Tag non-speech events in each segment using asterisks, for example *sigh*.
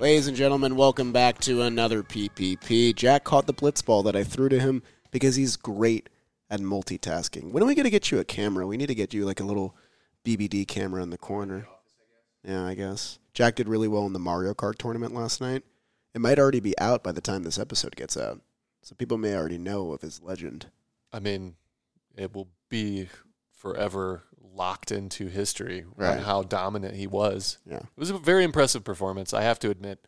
Ladies and gentlemen, welcome back to another PPP. Jack caught the blitz ball that I threw to him because he's great at multitasking. When are we going to get you a camera? We need to get you like a little BBD camera in the corner. Yeah, I guess. Jack did really well in the Mario Kart tournament last night. It might already be out by the time this episode gets out. So people may already know of his legend. I mean, it will be forever locked into history Right. on how dominant he was. Yeah. It was a very impressive performance, I have to admit.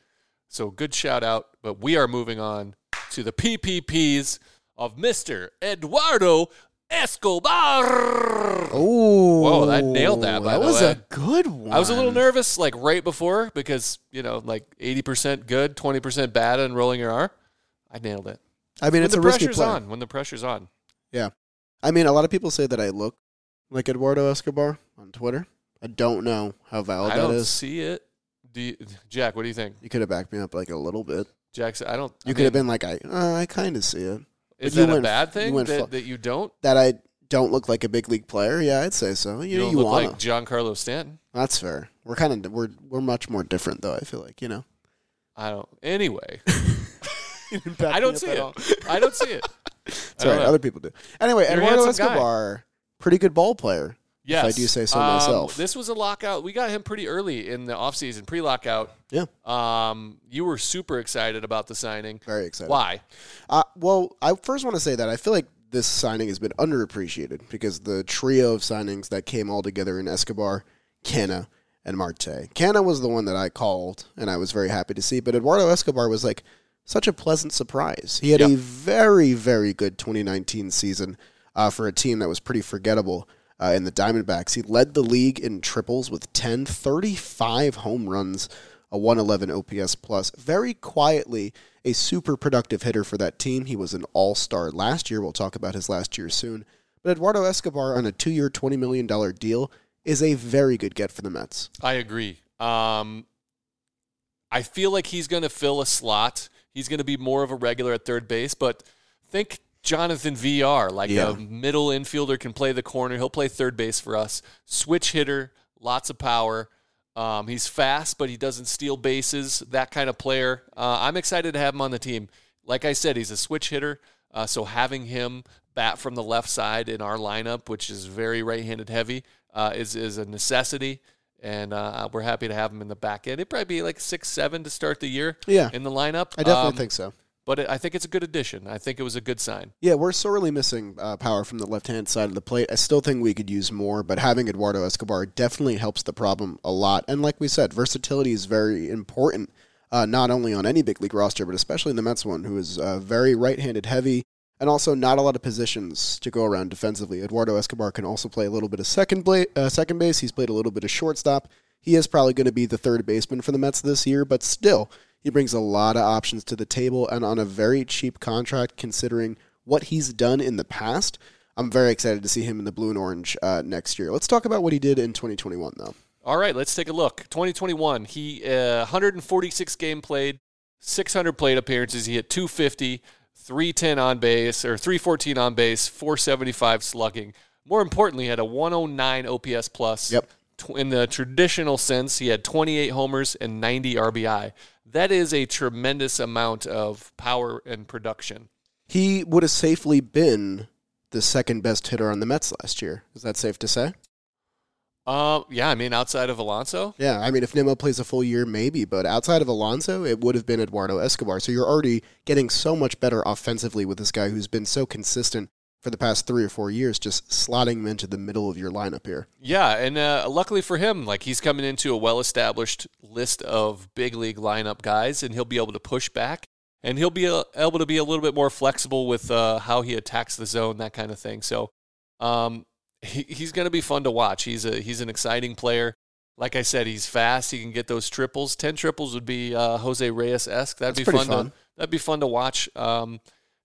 So good shout out. But we are moving on to the PPPs of Mr. Eduardo Escobar. Oh, Whoa, that nailed that, by that was a good one. I was a little nervous, like right before, because you know, like eighty percent good, twenty percent bad, and rolling your R. I nailed it. I mean, when it's the a risky pressure's play. on, when the pressure's on. Yeah, I mean, a lot of people say that I look like Eduardo Escobar on Twitter. I don't know how valid I that don't is. see it. Do you, Jack? What do you think? You could have backed me up like a little bit. Jack, I don't. You I could have been like, I, uh, I kind of see it. Is but you that a went- bad you thing went that, fu- that you don't? That I don't look like a big league player. Yeah, I'd say so. You You, don't you look wanna. like Giancarlo Stanton. That's fair. We're kind of we're we're much more different though. I feel like you know. I don't. Anyway, You I don't see it. *laughs* I don't see it. I Sorry, don't know. other people do. Anyway, You're a Eduardo handsome guy. Escobar, pretty good ball player. Yes, I do say so Um, myself. This was a lockout. We got him pretty early in the offseason, pre-lockout. Yeah, Um, you were super excited about the signing. very excited. Why? Uh, well, I first want to say that I feel like this signing has been underappreciated because the trio of signings that came all together in Escobar, Canha, and Marte. Canha was the one that I called, and I was very happy to see. But Eduardo Escobar was like such a pleasant surprise. He had Yep. a very, very good 2019 season uh, for a team that was pretty forgettable. Uh, in the Diamondbacks, he led the league in triples with 10, 35 home runs, a 111 OPS plus. Very quietly, a super productive hitter for that team. He was an all star last year. We'll talk about his last year soon. But Eduardo Escobar on a two year, $20 million deal is a very good get for the Mets. I agree. Um, I feel like he's going to fill a slot. He's going to be more of a regular at third base, but think Jonathan Villar, like Yeah. a middle infielder, can play the corner. He'll play third base for us. Switch hitter, lots of power. Um, he's fast, but he doesn't steal bases. That kind of player. Uh, I'm excited to have him on the team. Like I said, he's a switch hitter. Uh, so having him bat from the left side in our lineup, which is very right-handed heavy, uh, is is a necessity. And uh, we're happy to have him in the back end. It'd probably be like six, seven to start the year Yeah, in the lineup. I definitely Um, think so. But I think it's a good addition. I think it was a good sign. Yeah, we're sorely missing uh, power from the left hand side of the plate. I still think we could use more, but having Eduardo Escobar definitely helps the problem a lot. And like we said, versatility is very important, uh, not only on any big league roster, but especially in the Mets one, who is uh, very right handed heavy and also not a lot of positions to go around defensively. Eduardo Escobar can also play a little bit of second, uh, second base. He's played a little bit of shortstop. He is probably going to be the third baseman for the Mets this year, but still, he brings a lot of options to the table and on a very cheap contract considering what he's done in the past. I'm very excited to see him in the blue and orange uh, next year. Let's talk about what he did in 2021, though. All right, let's take a look. 2021, he uh, 146 game played, 600 plate appearances. He hit 250, 310 on base or 314 on base, 475 slugging. More importantly, he had a 109 OPS plus. Yep. In the traditional sense, he had 28 homers and 90 RBI. That is a tremendous amount of power and production. He would have safely been the second best hitter on the Mets last year. Is that safe to say? Uh, yeah, I mean, outside of Alonso, Yeah, I mean, if Nimmo plays a full year, maybe, but outside of Alonso, it would have been Eduardo Escobar. So you're already getting so much better offensively with this guy who's been so consistent for the past three or four years, just slotting him into the middle of your lineup here. Yeah, and uh, luckily for him, like he's coming into a well-established list of big league lineup guys, and he'll be able to push back, and he'll be uh, able to be a little bit more flexible with uh, how he attacks the zone, that kind of thing. So, um, he, he's going to be fun to watch. He's a he's an exciting player. Like I said, he's fast. He can get those triples. Ten triples would be uh, Jose Reyes esque. That'd That's be fun, fun. To, that'd be fun to watch. Um,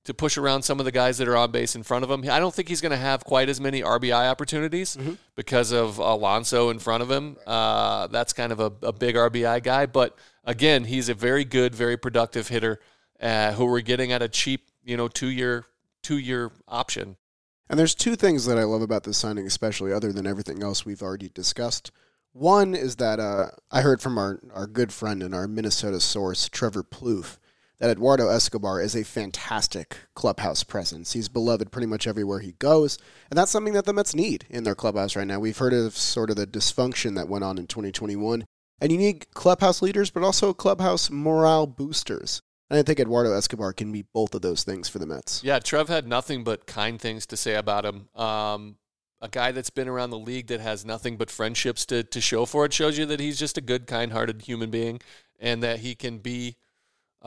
to push around some of the guys that are on base in front of him. I don't think he's going to have quite as many RBI opportunities Mm-hmm. because of Alonso in front of him. Uh, that's kind of a, a big RBI guy. But again, he's a very good, very productive hitter uh, who we're getting at a cheap, you know, two year two year option. And there's two things that I love about this signing, especially other than everything else we've already discussed. One is that uh, I heard from our, our good friend and our Minnesota source, Trevor Plouffe, that Eduardo Escobar is a fantastic clubhouse presence. He's beloved pretty much everywhere he goes, and that's something that the Mets need in their clubhouse right now. We've heard of sort of the dysfunction that went on in 2021, and you need clubhouse leaders, but also clubhouse morale boosters. And I think Eduardo Escobar can be both of those things for the Mets. Yeah, Trev had nothing but kind things to say about him. Um, a guy that's been around the league that has nothing but friendships to, to show for it shows you that he's just a good, kind hearted human being and that he can be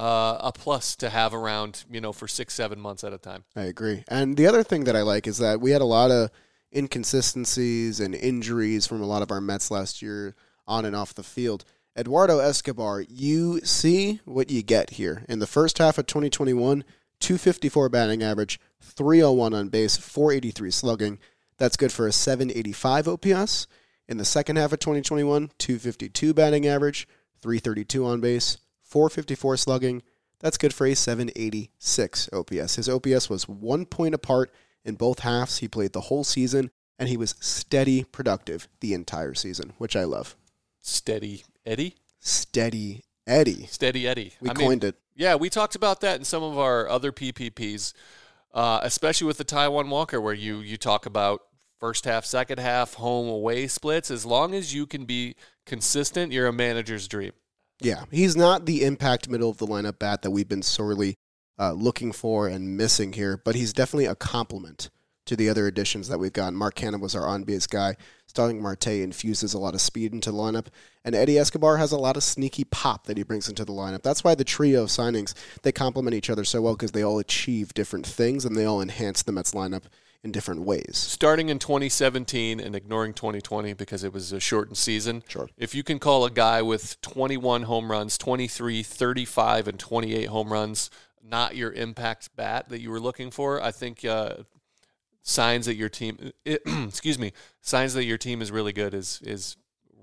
uh, a plus to have around, you know, for six, seven months at a time. I agree. And the other thing that I like is that we had a lot of inconsistencies and injuries from a lot of our Mets last year on and off the field. Eduardo Escobar, you see what you get here. In the first half of 2021, 254 batting average, 301 on base, 483 slugging. That's good for a 785 OPS. In the second half of 2021, 252 batting average, 332 on base, 454 slugging. That's good for a 786 OPS. His OPS was one point apart in both halves. He played the whole season, and he was steady productive the entire season, which I love. Steady Eddie? Steady Eddie. Steady Eddie. We I coined mean, it. Yeah, we talked about that in some of our other PPPs, uh, especially with the Taijuan Walker, where you you talk about first half, second half, home away splits. As long as you can be consistent, you're a manager's dream. Yeah, he's not the impact middle of the lineup bat that we've been sorely uh, looking for and missing here, but he's definitely a complement to the other additions that we've got. Mark Canha was our on base guy. Starling Marte infuses a lot of speed into the lineup, and Eddie Escobar has a lot of sneaky pop that he brings into the lineup. That's why the trio of signings they complement each other so well because they all achieve different things and they all enhance the Mets lineup in different ways. Starting in 2017 and ignoring 2020 because it was a shortened season. Sure. If you can call a guy with 21 home runs, 23, 35, and 28 home runs not your impact bat that you were looking for, I think uh, signs that your team, it, *clears throat* excuse me, signs that your team is really good is is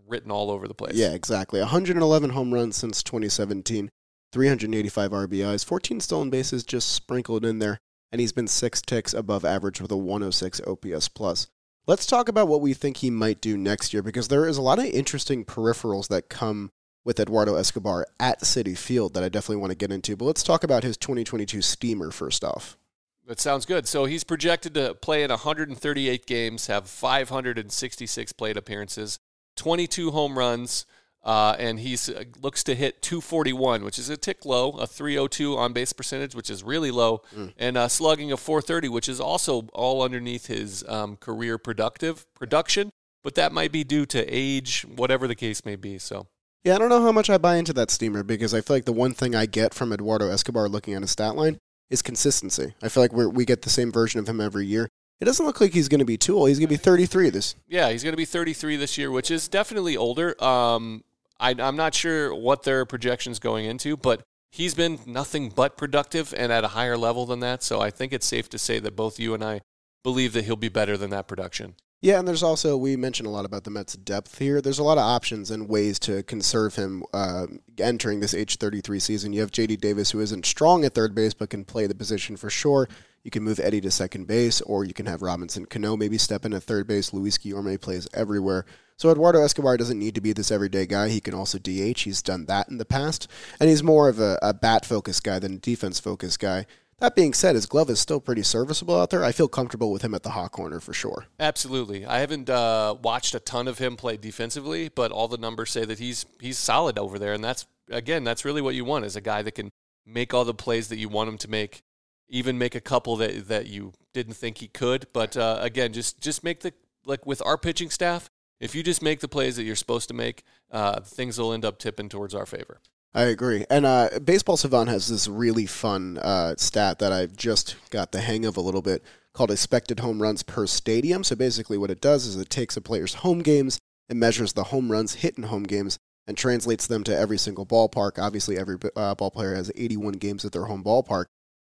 written all over the place. Yeah, exactly. 111 home runs since 2017, 385 RBIs, 14 stolen bases just sprinkled in there and he's been six ticks above average with a 106 OPS plus. Let's talk about what we think he might do next year because there is a lot of interesting peripherals that come with Eduardo Escobar at Citi Field that I definitely want to get into. But let's talk about his 2022 steamer first off. That sounds good. So he's projected to play in 138 games, have 566 plate appearances, 22 home runs, uh, and he uh, looks to hit 241, which is a tick low, a 302 on base percentage, which is really low, mm. and uh, slugging of 430, which is also all underneath his um, career productive production. But that might be due to age, whatever the case may be. So. Yeah, I don't know how much I buy into that steamer because I feel like the one thing I get from Eduardo Escobar looking at his stat line is consistency. I feel like we we get the same version of him every year. It doesn't look like he's going to be too old. He's going to be 33 this. Yeah, he's going to be 33 this year, which is definitely older. Um, I, I'm not sure what their projections going into, but he's been nothing but productive and at a higher level than that. So I think it's safe to say that both you and I believe that he'll be better than that production. Yeah, and there's also we mentioned a lot about the Mets' depth here. There's a lot of options and ways to conserve him uh, entering this age 33 season. You have J.D. Davis, who isn't strong at third base but can play the position for sure. You can move Eddie to second base, or you can have Robinson Cano maybe step in at third base. Luis Guillorme plays everywhere. So Eduardo Escobar doesn't need to be this everyday guy. He can also DH. He's done that in the past. And he's more of a, a bat focused guy than a defense focused guy. That being said, his glove is still pretty serviceable out there. I feel comfortable with him at the hot corner for sure. Absolutely. I haven't uh, watched a ton of him play defensively, but all the numbers say that he's he's solid over there, and that's again that's really what you want is a guy that can make all the plays that you want him to make, even make a couple that that you didn't think he could. But uh, again, just just make the like with our pitching staff, if you just make the plays that you're supposed to make, uh, things will end up tipping towards our favor. I agree. And uh, Baseball Savant has this really fun uh, stat that I've just got the hang of a little bit called expected home runs per stadium. So basically, what it does is it takes a player's home games and measures the home runs hit in home games and translates them to every single ballpark. Obviously, every uh, ball player has 81 games at their home ballpark.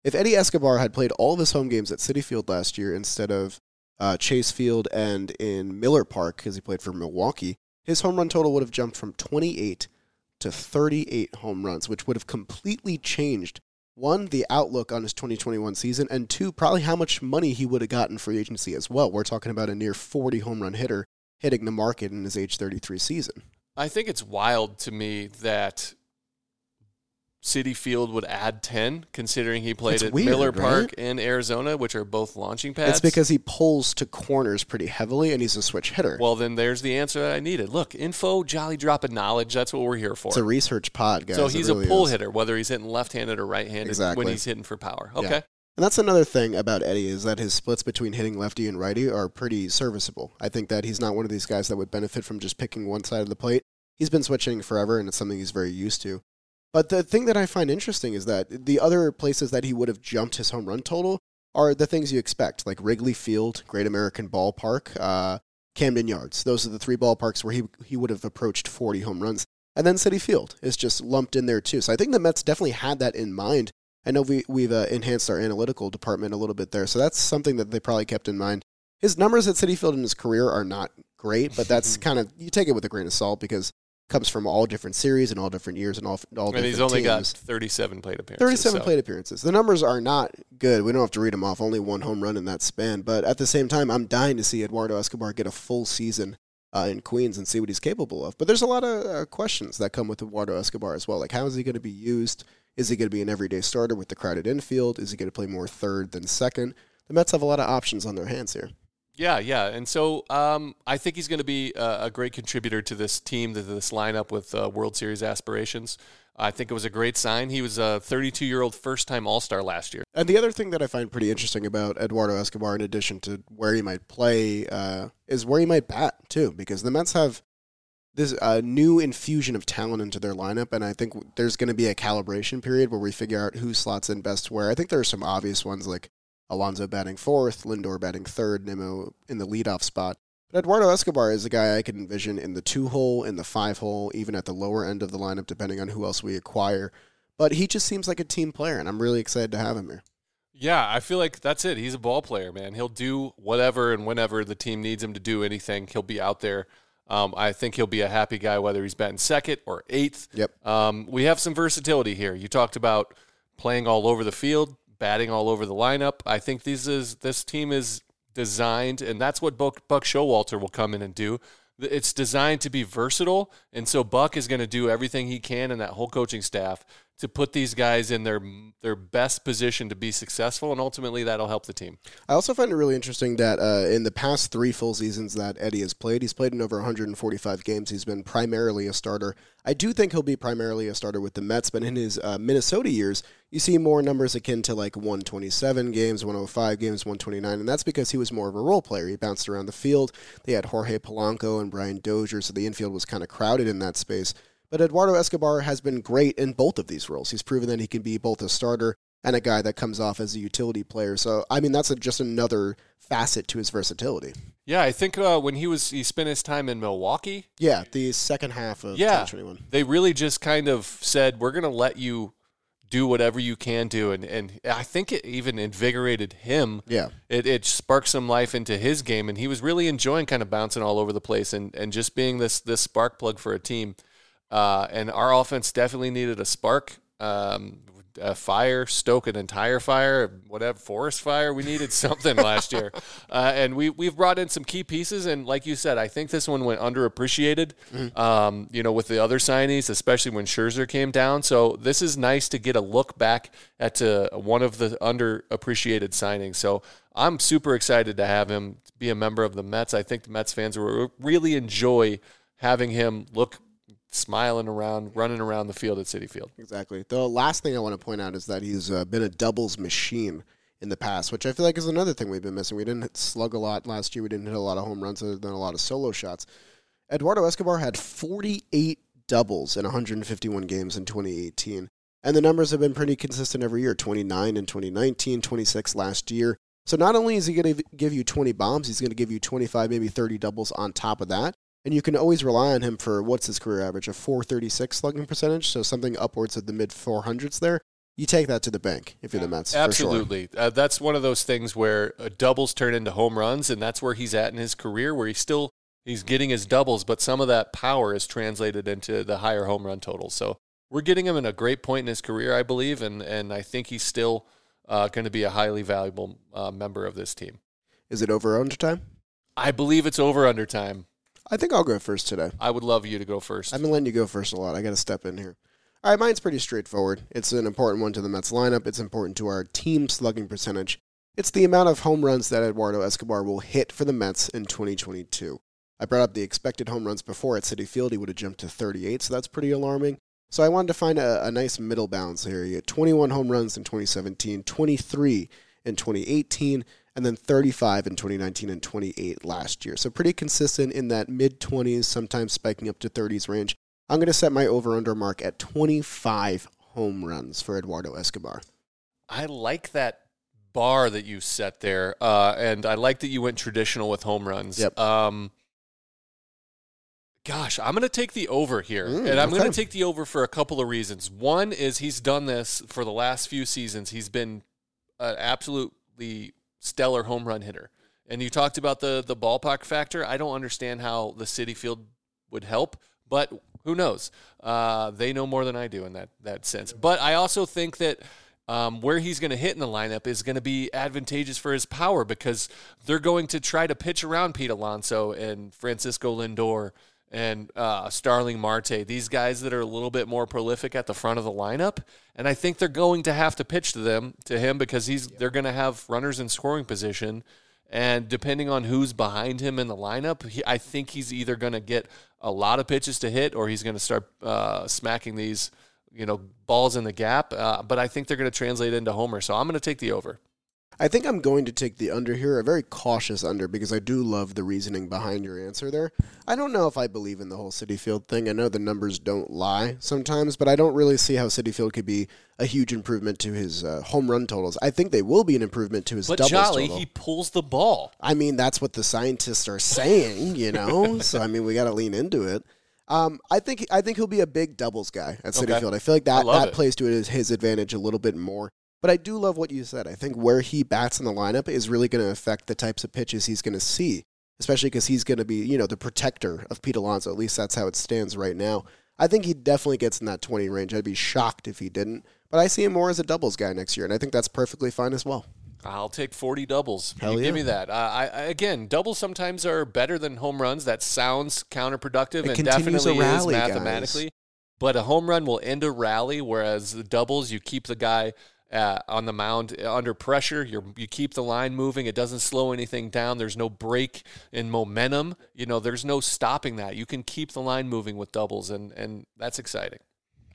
If Eddie Escobar had played all of his home games at Citi Field last year instead of uh, Chase Field and in Miller Park because he played for Milwaukee, his home run total would have jumped from 28 to 38 home runs, which would have completely changed one, the outlook on his 2021 season, and two, probably how much money he would have gotten free agency as well. We're talking about a near 40 home run hitter hitting the market in his age 33 season. I think it's wild to me that Citi Field would add 10, considering he played at weird, Miller right? Park and Arizona, which are both launching pads. It's because he pulls to corners pretty heavily and he's a switch hitter. Well, then there's the answer that I needed. Look, info, jolly drop of knowledge. That's what we're here for. it's a research pod, guys. so he's really a pull is. hitter, whether he's hitting left-handed or right-handed Exactly. when he's hitting for power. Yeah. Okay. And that's another thing about Eddie is that his splits between hitting lefty and righty are pretty serviceable. I think that he's not one of these guys that would benefit from just picking one side of the plate. He's been switching forever, and it's something he's very used to. But the thing that I find interesting is that the other places that he would have jumped his home run total are the things you expect, like Wrigley Field, Great American Ballpark, uh, Camden Yards. Those are the three ballparks where he he would have approached 40 home runs. And then Citi Field is just lumped in there too. So I think the Mets definitely had that in mind. I know we, we've uh, enhanced our analytical department a little bit there. So that's something that they probably kept in mind. His numbers at Citi Field in his career are not great, but that's *laughs* kind of, you take it with a grain of salt because comes from all different series and all different years and all, all And different he's only got 37 plate appearances. 37 so- plate appearances. The numbers are not good. We don't have to read them off. Only one home run in that span. But at the same time, I'm dying to see Eduardo Escobar get a full season uh, in Queens and see what he's capable of. But there's a lot of uh, questions that come with Eduardo Escobar as well. Like, how is he going to be used? Is he going to be an everyday starter with the crowded infield? Is he going to play more third than second? The Mets have a lot of options on their hands here. Yeah, yeah, and so um, I think he's going to be a, a great contributor to this team, to this lineup with uh, World Series aspirations. I think it was a great sign. He was a 32 year old first time All Star last year. And the other thing that I find pretty interesting about Eduardo Escobar, in addition to where he might play, uh, is where he might bat too, because the Mets have this uh, new infusion of talent into their lineup, and I think there's going to be a calibration period where we figure out who slots in best where. I think there are some obvious ones like Alonso batting fourth, Lindor batting third, Nimmo in the leadoff spot. But Eduardo Escobar is a guy I can envision in the two hole, in the five hole, even at the lower end of the lineup, depending on who else we acquire. But he just seems like a team player, and I'm really excited to have him here. Yeah, I feel like that's it. He's a ball player, man. He'll do whatever and whenever the team needs him to do anything. He'll be out there. Um, I think he'll be a happy guy whether he's batting second or eighth. Yep. Um, we have some versatility here. You talked about playing all over the field, batting all over the lineup. I think this is this team is designed, and that's what Buck, Buck Showalter will come in and do. It's designed to be versatile, and so Buck is going to do everything he can, and that whole coaching staff to put these guys in their their best position to be successful, and ultimately that'll help the team. I also find it really interesting that uh, in the past three full seasons that Eddie has played, he's played in over 145 games. He's been primarily a starter. I do think he'll be primarily a starter with the Mets, but in his uh, Minnesota years, you see more numbers akin to like 127 games, 105 games, 129, and that's because he was more of a role player. He bounced around the field. They had Jorge Polanco and Brian Dozier, so the infield was kind of crowded in that space. But Eduardo Escobar has been great in both of these roles. He's proven that he can be both a starter and a guy that comes off as a utility player. So, I mean, that's a, just another facet to his versatility. Yeah, I think uh, when he was he spent his time in Milwaukee, Yeah, the second half of Yeah. 2021. they really just kind of said we're going to let you do whatever you can do, and and I think it even invigorated him. Yeah. It, it sparked some life into his game, and he was really enjoying kind of bouncing all over the place and, and just being this this spark plug for a team. Uh, and our offense definitely needed a spark, um, a fire, stoke an entire fire, whatever forest fire. We needed something *laughs* last year, uh, and we we've brought in some key pieces. And like you said, I think this one went underappreciated. Um, you know, with the other signees, especially when Scherzer came down. So this is nice to get a look back at uh, one of the underappreciated signings. So I'm super excited to have him be a member of the Mets. I think the Mets fans will really enjoy having him look smiling around, running around the field at Citi Field. Exactly. The last thing I want to point out is that he's uh, been a doubles machine in the past, which I feel like is another thing we've been missing. We didn't slug a lot last year. We didn't hit a lot of home runs other than a lot of solo shots. Eduardo Escobar had 48 doubles in 151 games in 2018. And the numbers have been pretty consistent every year 29 in 2019, 26 last year. So not only is he going to give you 20 bombs, he's going to give you 25, maybe 30 doubles on top of that. And you can always rely on him for what's his career average? A 436 slugging percentage, so something upwards of the mid 400s there. You take that to the bank if you're the Mets. for sure. Absolutely. Uh, that's one of those things where uh, doubles turn into home runs, and that's where he's at in his career, where he's still he's getting his doubles, but some of that power is translated into the higher home run totals. So we're getting him in a great point in his career, I believe, and and I think he's still uh, going to be a highly valuable uh, member of this team. Is it over under time? I believe it's over under time. I think I'll go first today. I would love you to go first. I've been letting you go first a lot. I got to step in here. All right, mine's pretty straightforward. It's an important one to the Mets lineup. It's important to our team slugging percentage. It's the amount of home runs that Eduardo Escobar will hit for the Mets in 2022. I brought up the expected home runs before at Citi Field. He would have jumped to 38, so that's pretty alarming. So I wanted to find a, a nice middle balance here. He had 21 home runs in 2017, 23 in 2018, and then 35 in 2019 and 28 last year. So pretty consistent in that mid 20s, sometimes spiking up to 30s range. I'm going to set my over under mark at 25 home runs for Eduardo Escobar. I like that bar that you set there, uh, and I like that you went traditional with home runs. Yep. Um, gosh, I'm going to take the over here, Mm, and I'm going to take the over for a couple of reasons. One is he's done this for the last few seasons. He's been an absolutely stellar home run hitter. And you talked about the the ballpark factor. I don't understand how the Citi Field would help, but who knows? Uh, they know more than I do in that that sense. But I also think that um, where he's going to hit in the lineup is going to be advantageous for his power because they're going to try to pitch around Pete Alonso and Francisco Lindor and uh, Starling Marte, these guys that are a little bit more prolific at the front of the lineup, and I think they're going to have to pitch to them to him because he's they're going to have runners in scoring position, and depending on who's behind him in the lineup, he, I think he's either going to get a lot of pitches to hit or he's going to start uh, smacking these you know balls in the gap. Uh, but I think they're going to translate into homer, so I'm going to take the over. I think I'm going to take the under here, a very cautious under, because I do love the reasoning behind your answer there. I don't know if I believe in the whole Citi Field thing. I know the numbers don't lie sometimes, but I don't really see how Citi Field could be a huge improvement to his uh, home run totals. I think they will be an improvement to his But doubles Jolly, total. he pulls the ball. I mean, that's what the scientists are saying, you *laughs* know. so I mean, we got to lean into it. Um, I think I think he'll be a big doubles guy at City Okay. Field. I feel like that that it. plays to his, his advantage a little bit more. But I do love what you said. I think where he bats in the lineup is really going to affect the types of pitches he's going to see, especially because he's going to be, you know, the protector of Pete Alonso. At least that's how it stands right now. I think he definitely gets in that 20 range. I'd be shocked if he didn't. But I see him more as a doubles guy next year, and I think that's perfectly fine as well. I'll take 40 doubles. Hell yeah. give me that. Uh, I, I again, doubles sometimes are better than home runs. That sounds counterproductive It and definitely rally, is guys. mathematically. But a home run will end a rally, whereas the doubles you keep the guy uh, on the mound under pressure. You you keep the line moving. It doesn't slow anything down. There's no break in momentum. You know, there's no stopping that. You can keep the line moving with doubles, and and that's exciting.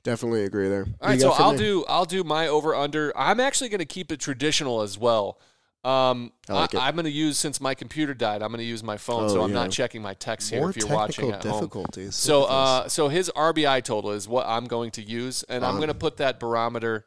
Definitely agree there. All right, so I'll do I'll do my over under. I'm actually going to keep it traditional as well. Um, I like it. I, am going to use since my computer died. I'm going to use my phone, Oh, so I'm yeah. not checking my text here more if you're watching at home. difficulties. So, at this. uh, so his RBI total is what I'm going to use, and I'm going to put that barometer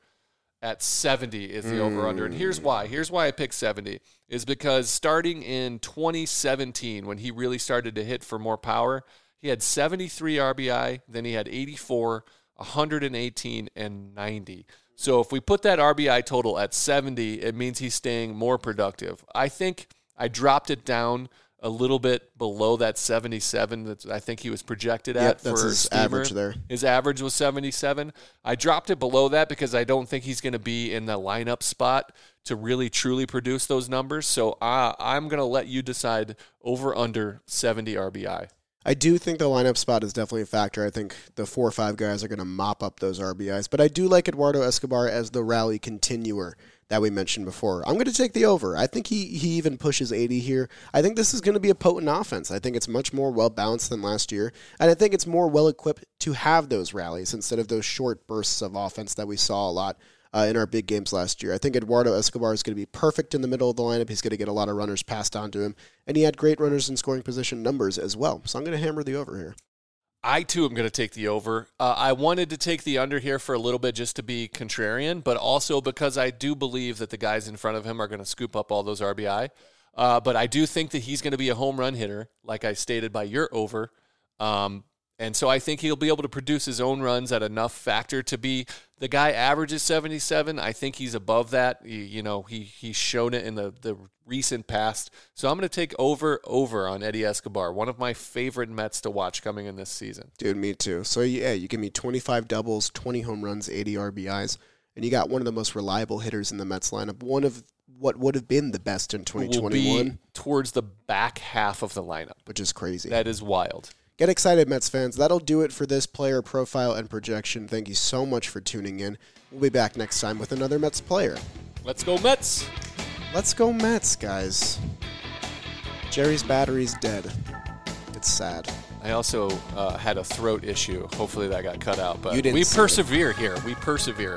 at 70 is the over under. And Mm. here's why. Here's why I picked 70 is because starting in 2017 when he really started to hit for more power, he had 73 RBI, then he had 84, 118 and 90. So if we put that RBI total at 70, it means he's staying more productive. I think I dropped it down a little bit below that 77 that I think he was projected at Yep, for his Steamer. average there. His average was 77. I dropped it below that because I don't think he's going to be in the lineup spot to really truly produce those numbers. So uh, I'm going to let you decide over under 70 RBI. I do think the lineup spot is definitely a factor. I think the four or five guys are going to mop up those RBIs. But I do like Eduardo Escobar as the rally continuer that we mentioned before. I'm going to take the over. I think he, he even pushes 80 here. I think this is going to be a potent offense. I think it's much more well balanced than last year. And I think it's more well equipped to have those rallies instead of those short bursts of offense that we saw a lot. Uh, in our big games last year. I think Eduardo Escobar is going to be perfect in the middle of the lineup. He's going to get a lot of runners passed on to him, and he had great runners in scoring position numbers as well. So I'm going to hammer the over here. I too am going to take the over. Uh, I wanted to take the under here for a little bit just to be contrarian, but also because I do believe that the guys in front of him are going to scoop up all those RBI. Uh, but I do think that he's going to be a home run hitter, like I stated by your over. Um, and so I think he'll be able to produce his own runs at enough factor to be the guy averages 77. I think he's above that. You, you know, he he's shown it in the, the recent past. So I'm going to take over over on Eddie Escobar, one of my favorite Mets to watch coming in this season. Dude, me too. So yeah, you give me 25 doubles, 20 home runs, 80 RBIs, and you got one of the most reliable hitters in the Mets lineup. One of what would have been the best in Will 2021, be towards the back half of the lineup. which is crazy. That is wild. Get excited, Mets fans. That'll do it for this player profile and projection. Thank you so much for tuning in. We'll be back next time with another Mets player. Let's go Mets. Let's go Mets, guys. Jerry's battery's dead. It's sad. I also uh, had a throat issue. Hopefully that got cut out, but we say it. persevere here. We persevere.